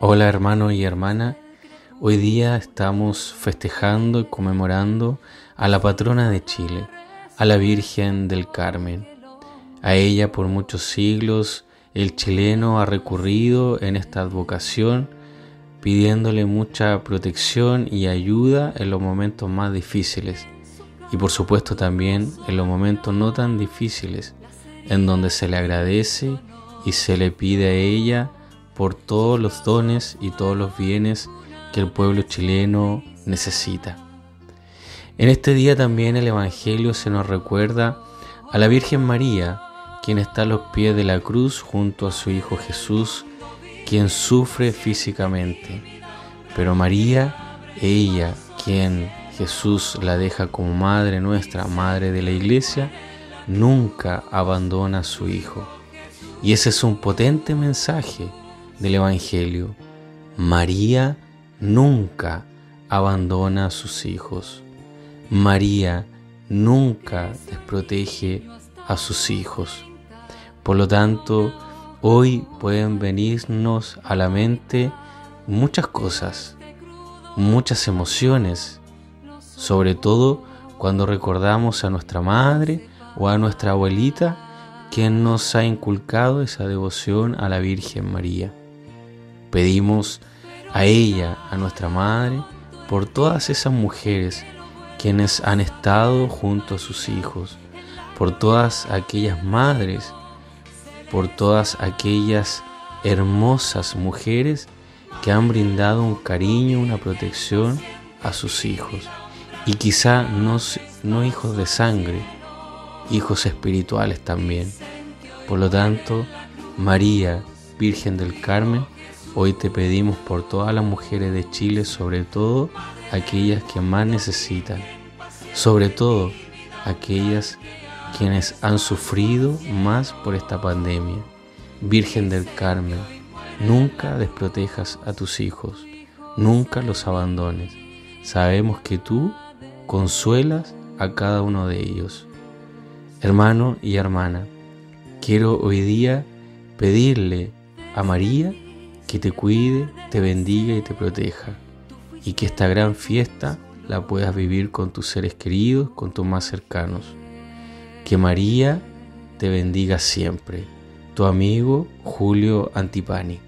Hola hermano y hermana, hoy día estamos festejando y conmemorando a la patrona de Chile, a la Virgen del Carmen. A ella por muchos siglos el chileno ha recurrido en esta advocación pidiéndole mucha protección y ayuda en los momentos más difíciles y por supuesto también en los momentos no tan difíciles en donde se le agradece y se le pide a ella por todos los dones y todos los bienes que el pueblo chileno necesita. En este día también el Evangelio se nos recuerda a la Virgen María, quien está a los pies de la cruz junto a su Hijo Jesús, quien sufre físicamente. Pero María, ella, quien Jesús la deja como madre nuestra, madre de la iglesia, nunca abandona a su Hijo. Y ese es un potente mensaje del Evangelio, María nunca abandona a sus hijos. María nunca desprotege a sus hijos. Por lo tanto, hoy pueden venirnos a la mente muchas cosas, muchas emociones, sobre todo cuando recordamos a nuestra madre o a nuestra abuelita, quien nos ha inculcado esa devoción a la Virgen María. Pedimos a ella, a nuestra Madre, por todas esas mujeres quienes han estado junto a sus hijos, por todas aquellas madres, por todas aquellas hermosas mujeres que han brindado un cariño, una protección a sus hijos. Y quizá no, no hijos de sangre, hijos espirituales también. Por lo tanto, María, Virgen del Carmen, Hoy te pedimos por todas las mujeres de Chile, sobre todo aquellas que más necesitan, sobre todo aquellas quienes han sufrido más por esta pandemia. Virgen del Carmen, nunca desprotejas a tus hijos, nunca los abandones. Sabemos que tú consuelas a cada uno de ellos. Hermano y hermana, quiero hoy día pedirle a María que te cuide, te bendiga y te proteja. Y que esta gran fiesta la puedas vivir con tus seres queridos, con tus más cercanos. Que María te bendiga siempre. Tu amigo Julio Antipani.